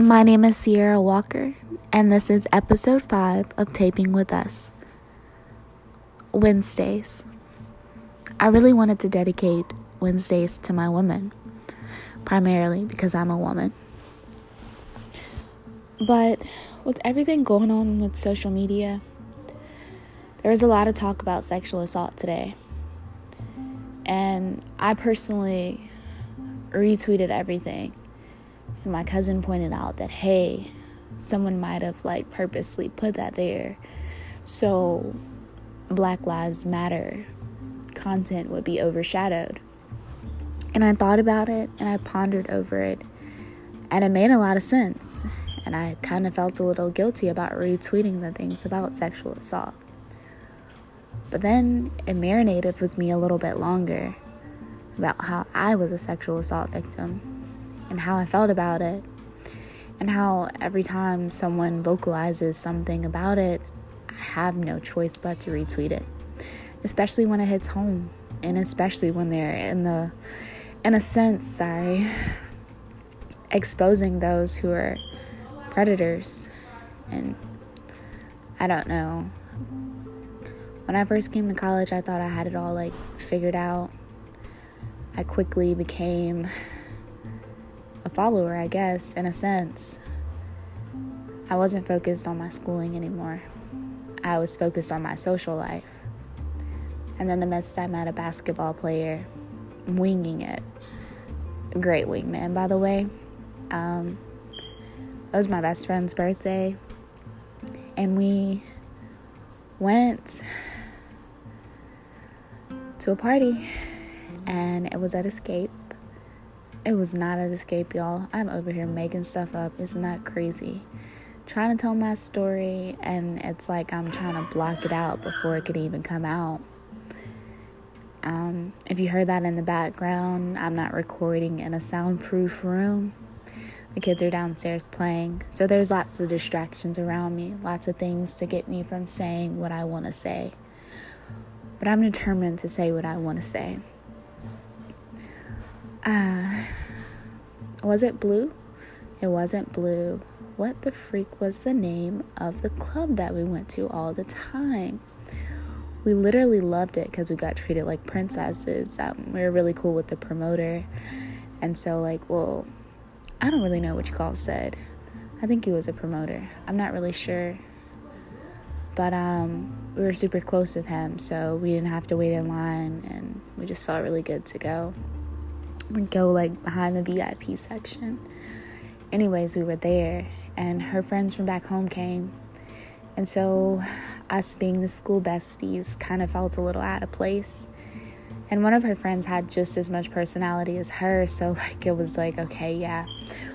My name is Sierra Walker, and this is episode 5 of Taping with Us Wednesdays. I really wanted to dedicate Wednesdays to my women, primarily because I'm a woman. But with everything going on with social media, there was a lot of talk about sexual assault today. And I personally retweeted everything and my cousin pointed out that, hey, someone might have like purposely put that there so Black Lives Matter content would be overshadowed. And I thought about it and I pondered over it, and it made a lot of sense. And I kind of felt a little guilty about retweeting the things about sexual assault. But then it marinated with me a little bit longer about how I was a sexual assault victim and how I felt about it, and how every time someone vocalizes something about it, I have no choice but to retweet it, especially when it hits home, and especially when they're in the, in a sense, sorry, exposing those who are predators, and I don't know. When I first came to college, I thought I had it all like figured out. I quickly became a follower, I guess, in a sense. I wasn't focused on my schooling anymore. I was focused on my social life. And then the midst I met a basketball player winging it. Great wingman, by the way. Um, it was my best friend's birthday. And we went to a party. And it was at Escape. It was not an escape, y'all. I'm over here making stuff up. Isn't that crazy? Trying to tell my story, and it's like I'm trying to block it out before it could even come out. Um, if you heard that in the background, I'm not recording in a soundproof room. The kids are downstairs playing, so there's lots of distractions around me, lots of things to get me from saying what I want to say. But I'm determined to say what I want to say. Uh, was it blue? It wasn't blue. What the freak was the name of the club that we went to all the time? We literally loved it because we got treated like princesses. Um, we were really cool with the promoter. And so, like, well, I don't really know what you call said. I think he was a promoter. I'm not really sure. But um, we were super close with him, so we didn't have to wait in line, and we just felt really good to go go like behind the VIP section. Anyways, we were there, and her friends from back home came. And so, us being the school besties kind of felt a little out of place. And one of her friends had just as much personality as her, so like it was like, okay, yeah,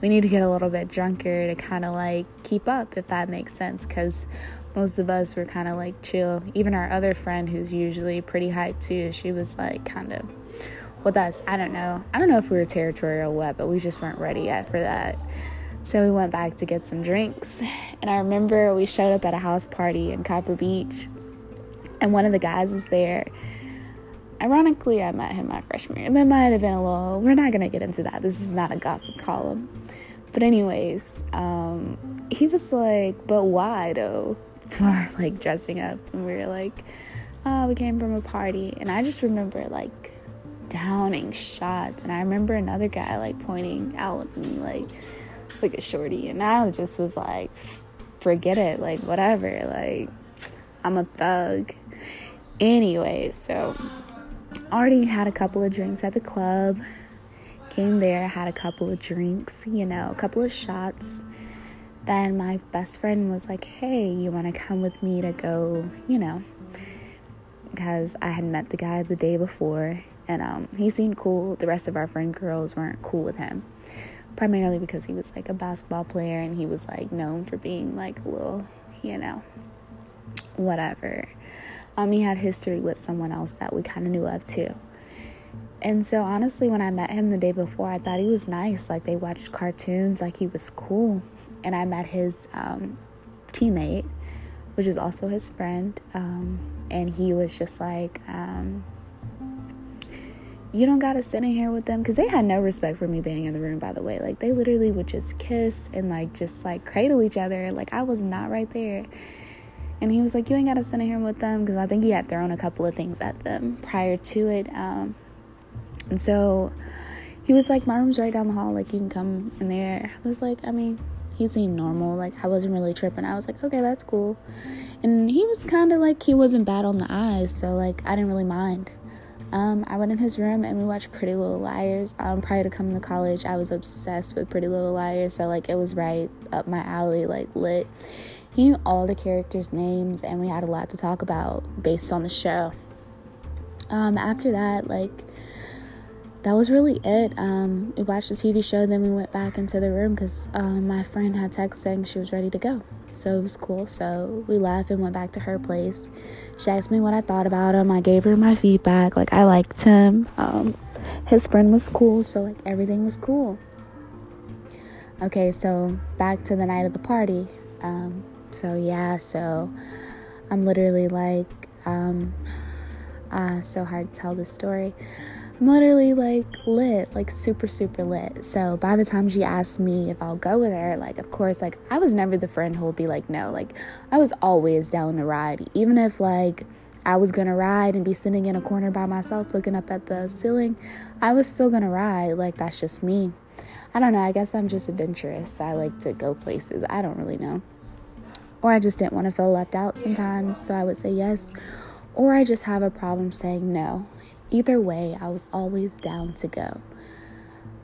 we need to get a little bit drunker to kind of like keep up, if that makes sense, because most of us were kind of like chill. Even our other friend, who's usually pretty hyped too, she was like kind of with us. I don't know. I don't know if we were territorial or what, but we just weren't ready yet for that. So we went back to get some drinks. And I remember we showed up at a house party in Copper Beech, and one of the guys was there. Ironically, I met him my freshman year. That might have been a little, we're not going to get into that. This is not a gossip column. But, anyways, um, he was like, but why though? To our like dressing up. And we were like, oh, we came from a party. And I just remember like downing shots. And I remember another guy like pointing out at me like, like a shorty. And I just was like, forget it, like whatever. Like I'm a thug. Anyway, so already had a couple of drinks at the club. Came there, had a couple of drinks, you know, a couple of shots. Then my best friend was like, Hey, you want to come with me to go, you know, because I had met the guy the day before and um, he seemed cool. The rest of our friend girls weren't cool with him, primarily because he was like a basketball player and he was like known for being like a little, you know, whatever. Um, he had history with someone else that we kind of knew of too. And so, honestly, when I met him the day before, I thought he was nice. Like, they watched cartoons, like, he was cool. And I met his um, teammate, which is also his friend. Um, and he was just like, um, you don't gotta sit in here with them because they had no respect for me being in the room by the way. Like they literally would just kiss and like just like cradle each other. Like i was not right there. And he was like you ain't gotta sit in here with them because i think he had thrown a couple of things at them prior to it um, and so he was like my room's right down the hall. Like you can come in there. I was like i mean he seemed normal. Like i wasn't really tripping. I was like okay that's cool. And he was kind of like he wasn't bad on the eyes so like i didn't really mind um, I went in his room and we watched Pretty Little Liars. Um, prior to coming to college, I was obsessed with Pretty Little Liars, so like it was right up my alley, like lit. He knew all the characters' names, and we had a lot to talk about based on the show. Um, after that, like that was really it. Um, we watched the TV show, then we went back into the room because um, my friend had texted saying she was ready to go. So it was cool. So we left and went back to her place. She asked me what I thought about him. I gave her my feedback. Like, I liked him. Um, his friend was cool. So, like, everything was cool. Okay, so back to the night of the party. Um, so, yeah, so I'm literally like, um, ah, so hard to tell this story. I'm literally like lit, like super, super lit. So by the time she asked me if I'll go with her, like, of course, like, I was never the friend who would be like, no. Like, I was always down to ride. Even if, like, I was gonna ride and be sitting in a corner by myself looking up at the ceiling, I was still gonna ride. Like, that's just me. I don't know. I guess I'm just adventurous. I like to go places. I don't really know. Or I just didn't want to feel left out sometimes. So I would say yes. Or I just have a problem saying no either way, I was always down to go.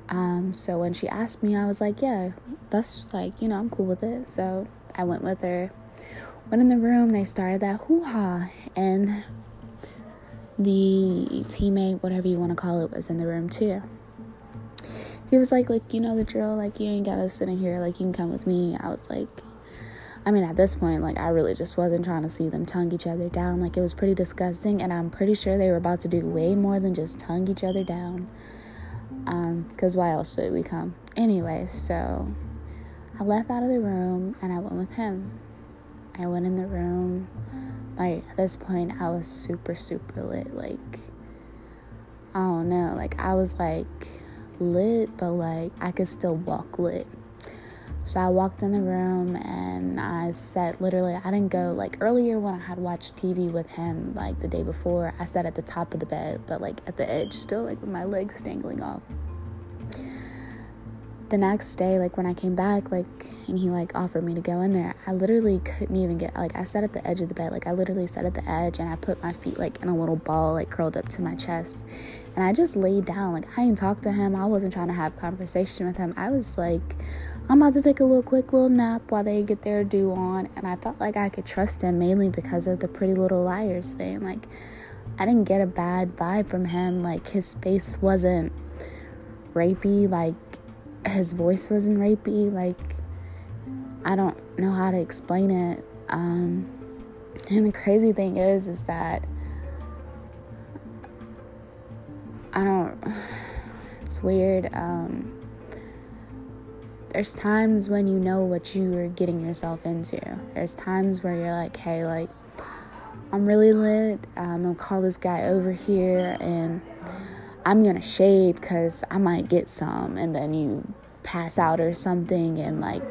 Um, so when she asked me, I was like, yeah, that's like, you know, I'm cool with it. So I went with her. Went in the room, they started that hoo ha, and the teammate, whatever you want to call it, was in the room too. He was like, like, you know the drill, like, you ain't gotta sit in here, like, you can come with me. I was like, I mean, at this point, like, I really just wasn't trying to see them tongue each other down. Like, it was pretty disgusting, and I'm pretty sure they were about to do way more than just tongue each other down. Um, because why else would we come? Anyway, so I left out of the room and I went with him. I went in the room. Like, at this point, I was super, super lit. Like, I don't know. Like, I was like lit, but like, I could still walk lit. So I walked in the room and I sat literally, I didn't go like earlier when I had watched TV with him, like the day before, I sat at the top of the bed, but like at the edge, still like with my legs dangling off. The next day, like when I came back, like, and he like offered me to go in there, I literally couldn't even get, like, I sat at the edge of the bed, like, I literally sat at the edge and I put my feet like in a little ball, like curled up to my chest. And I just laid down, like, I didn't talk to him, I wasn't trying to have conversation with him. I was like, I'm about to take a little quick little nap while they get their due on. And I felt like I could trust him mainly because of the pretty little liars thing. Like, I didn't get a bad vibe from him. Like, his face wasn't rapey. Like, his voice wasn't rapey. Like, I don't know how to explain it. Um, and the crazy thing is, is that I don't, it's weird. Um, there's times when you know what you are getting yourself into. There's times where you're like, hey, like, I'm really lit. I'm gonna call this guy over here and I'm gonna shave because I might get some. And then you pass out or something, and like,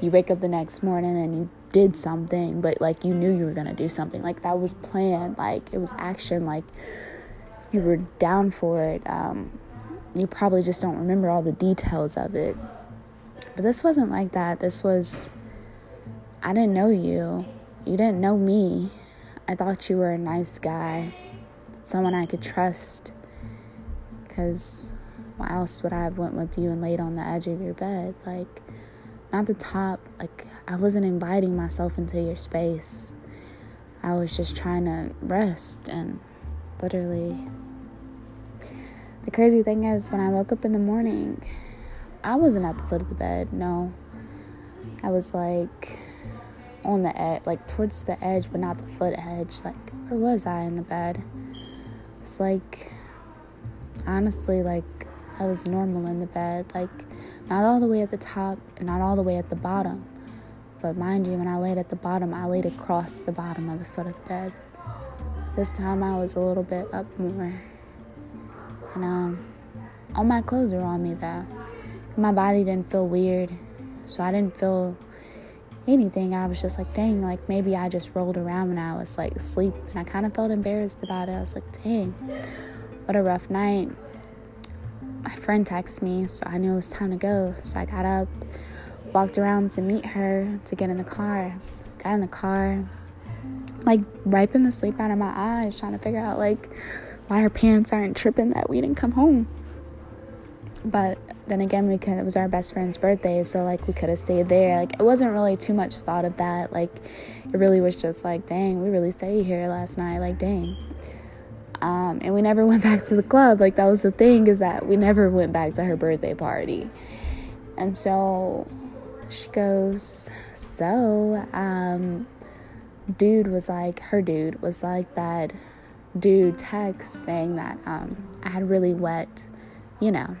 you wake up the next morning and you did something, but like, you knew you were gonna do something. Like, that was planned. Like, it was action. Like, you were down for it. Um, you probably just don't remember all the details of it. But this wasn't like that. This was, I didn't know you. You didn't know me. I thought you were a nice guy, someone I could trust. Because why else would I have went with you and laid on the edge of your bed? Like, not the top. Like, I wasn't inviting myself into your space. I was just trying to rest and literally. The crazy thing is, when I woke up in the morning, I wasn't at the foot of the bed, no. I was like on the edge, like towards the edge, but not the foot edge. Like, where was I in the bed? It's like, honestly, like I was normal in the bed. Like, not all the way at the top, and not all the way at the bottom. But mind you, when I laid at the bottom, I laid across the bottom of the foot of the bed. This time I was a little bit up more. And um, all my clothes were on me though. My body didn't feel weird, so I didn't feel anything. I was just like, dang, like maybe I just rolled around when I was like asleep, and I kind of felt embarrassed about it. I was like, dang, what a rough night. My friend texted me, so I knew it was time to go. So I got up, walked around to meet her to get in the car. Got in the car, like wiping the sleep out of my eyes, trying to figure out like why her parents aren't tripping that we didn't come home. But then again, we could, it was our best friend's birthday, so like we could have stayed there. Like it wasn't really too much thought of that. Like it really was just like, dang, we really stayed here last night. Like dang. Um, and we never went back to the club. Like that was the thing is that we never went back to her birthday party. And so she goes, so um, dude was like, her dude was like that dude text saying that um, I had really wet, you know.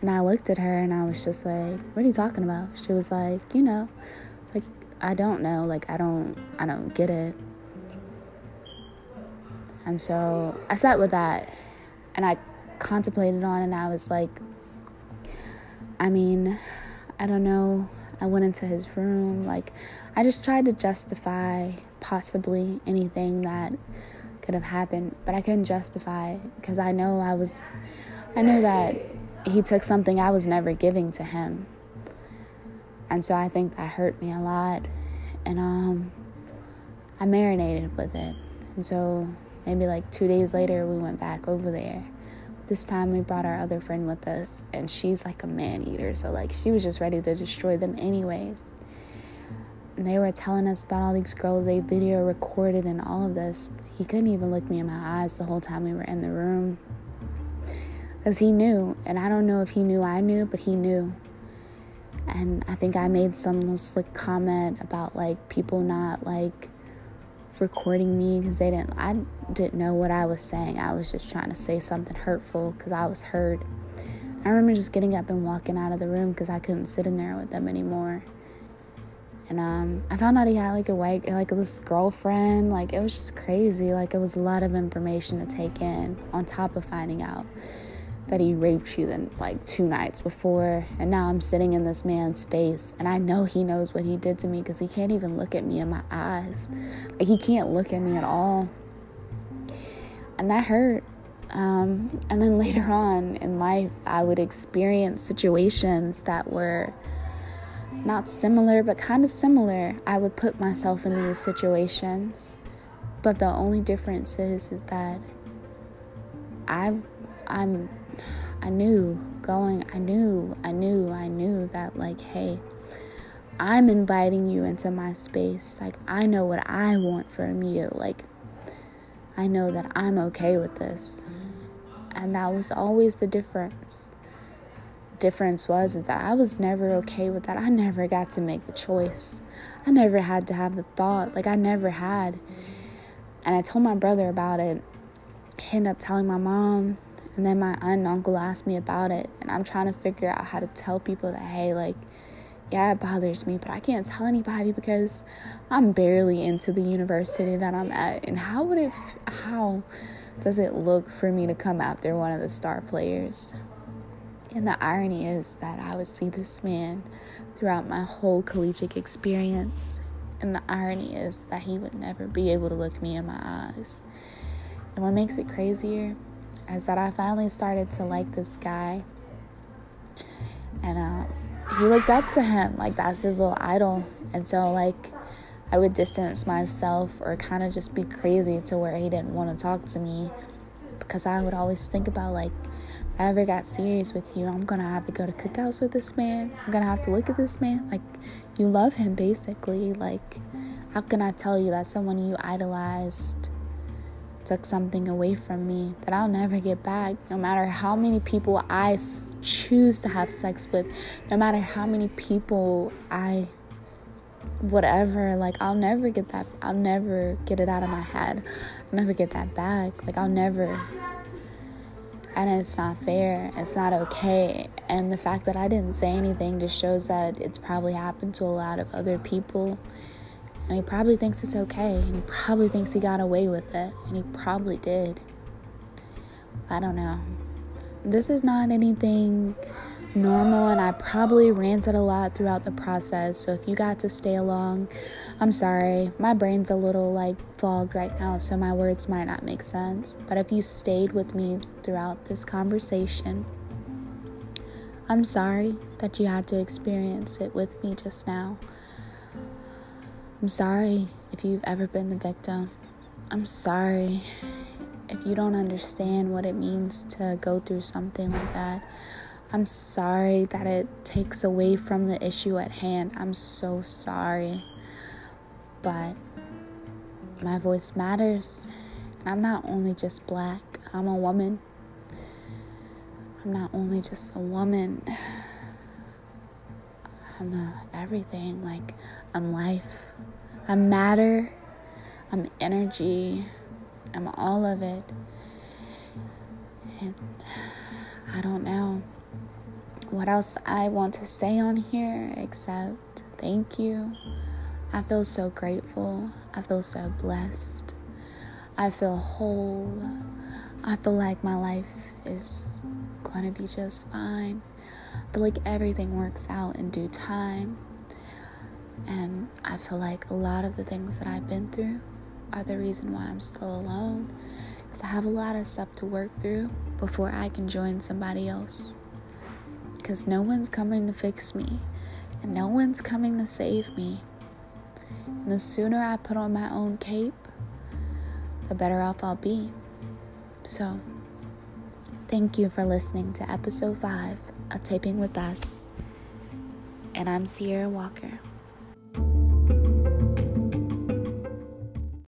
And I looked at her and I was just like, "What are you talking about?" She was like, "You know." It's like, "I don't know. Like I don't I don't get it." And so I sat with that and I contemplated on and I was like, I mean, I don't know. I went into his room like I just tried to justify possibly anything that could have happened, but I couldn't justify because I know I was I know that he took something I was never giving to him. And so I think that hurt me a lot. And um I marinated with it. And so maybe like 2 days later we went back over there. This time we brought our other friend with us and she's like a man eater, so like she was just ready to destroy them anyways. And they were telling us about all these girls they video recorded and all of this. He couldn't even look me in my eyes the whole time we were in the room. Because he knew, and I don't know if he knew I knew, but he knew. And I think I made some slick comment about like people not like recording me because they didn't, I didn't know what I was saying. I was just trying to say something hurtful because I was hurt. I remember just getting up and walking out of the room because I couldn't sit in there with them anymore. And um, I found out he had like a white, like this girlfriend. Like it was just crazy. Like it was a lot of information to take in on top of finding out that he raped you then like two nights before. And now I'm sitting in this man's face and I know he knows what he did to me because he can't even look at me in my eyes. Like he can't look at me at all. And that hurt. Um, and then later on in life, I would experience situations that were not similar, but kind of similar. I would put myself in these situations, but the only difference is is that I, I'm, I knew going. I knew, I knew, I knew that like, hey, I'm inviting you into my space. Like I know what I want from you. Like I know that I'm okay with this, and that was always the difference The difference was is that I was never okay with that. I never got to make the choice. I never had to have the thought. Like I never had. And I told my brother about it. He ended up telling my mom. And then my aunt and uncle asked me about it. And I'm trying to figure out how to tell people that, hey, like, yeah, it bothers me, but I can't tell anybody because I'm barely into the university that I'm at. And how would it, how does it look for me to come after one of the star players? And the irony is that I would see this man throughout my whole collegiate experience. And the irony is that he would never be able to look me in my eyes. And what makes it crazier is that I finally started to like this guy. And uh, he looked up to him. Like, that's his little idol. And so, like, I would distance myself or kind of just be crazy to where he didn't want to talk to me because I would always think about, like, if I ever got serious with you, I'm gonna have to go to cookouts with this man. I'm gonna have to look at this man. Like, you love him basically. Like, how can I tell you that someone you idolized took something away from me that I'll never get back? No matter how many people I choose to have sex with, no matter how many people I whatever like i'll never get that i'll never get it out of my head i'll never get that back like i'll never and it's not fair. It's not okay. And the fact that I didn't say anything just shows that it's probably happened to a lot of other people. And he probably thinks it's okay. And he probably thinks he got away with it. And he probably did. I don't know. this is not anything normal and I probably ranted a lot throughout the process. So if you got to stay along, I'm sorry. My brain's a little like fogged right now, so my words might not make sense. But if you stayed with me throughout this conversation, I'm sorry that you had to experience it with me just now. I'm sorry if you've ever been the victim. I'm sorry if you don't understand what it means to go through something like that. I'm sorry that it takes away from the issue at hand. I'm so sorry. But my voice matters. And I'm not only just black, I'm a woman. I'm not only just a woman. I'm a everything. Like, I'm life. I'm matter. I'm energy. I'm all of it. And I don't know what else I want to say on here except thank you. I feel so grateful. I feel so blessed. I feel whole. I feel like my life is going to be just fine. But like everything works out in due time. And I feel like a lot of the things that I've been through are the reason why I'm still alone. Because I have a lot of stuff to work through before I can join somebody else because no one's coming to fix me and no one's coming to save me. And the sooner I put on my own cape, the better off I'll be. So, thank you for listening to episode 5 of Taping with Us. And I'm Sierra Walker.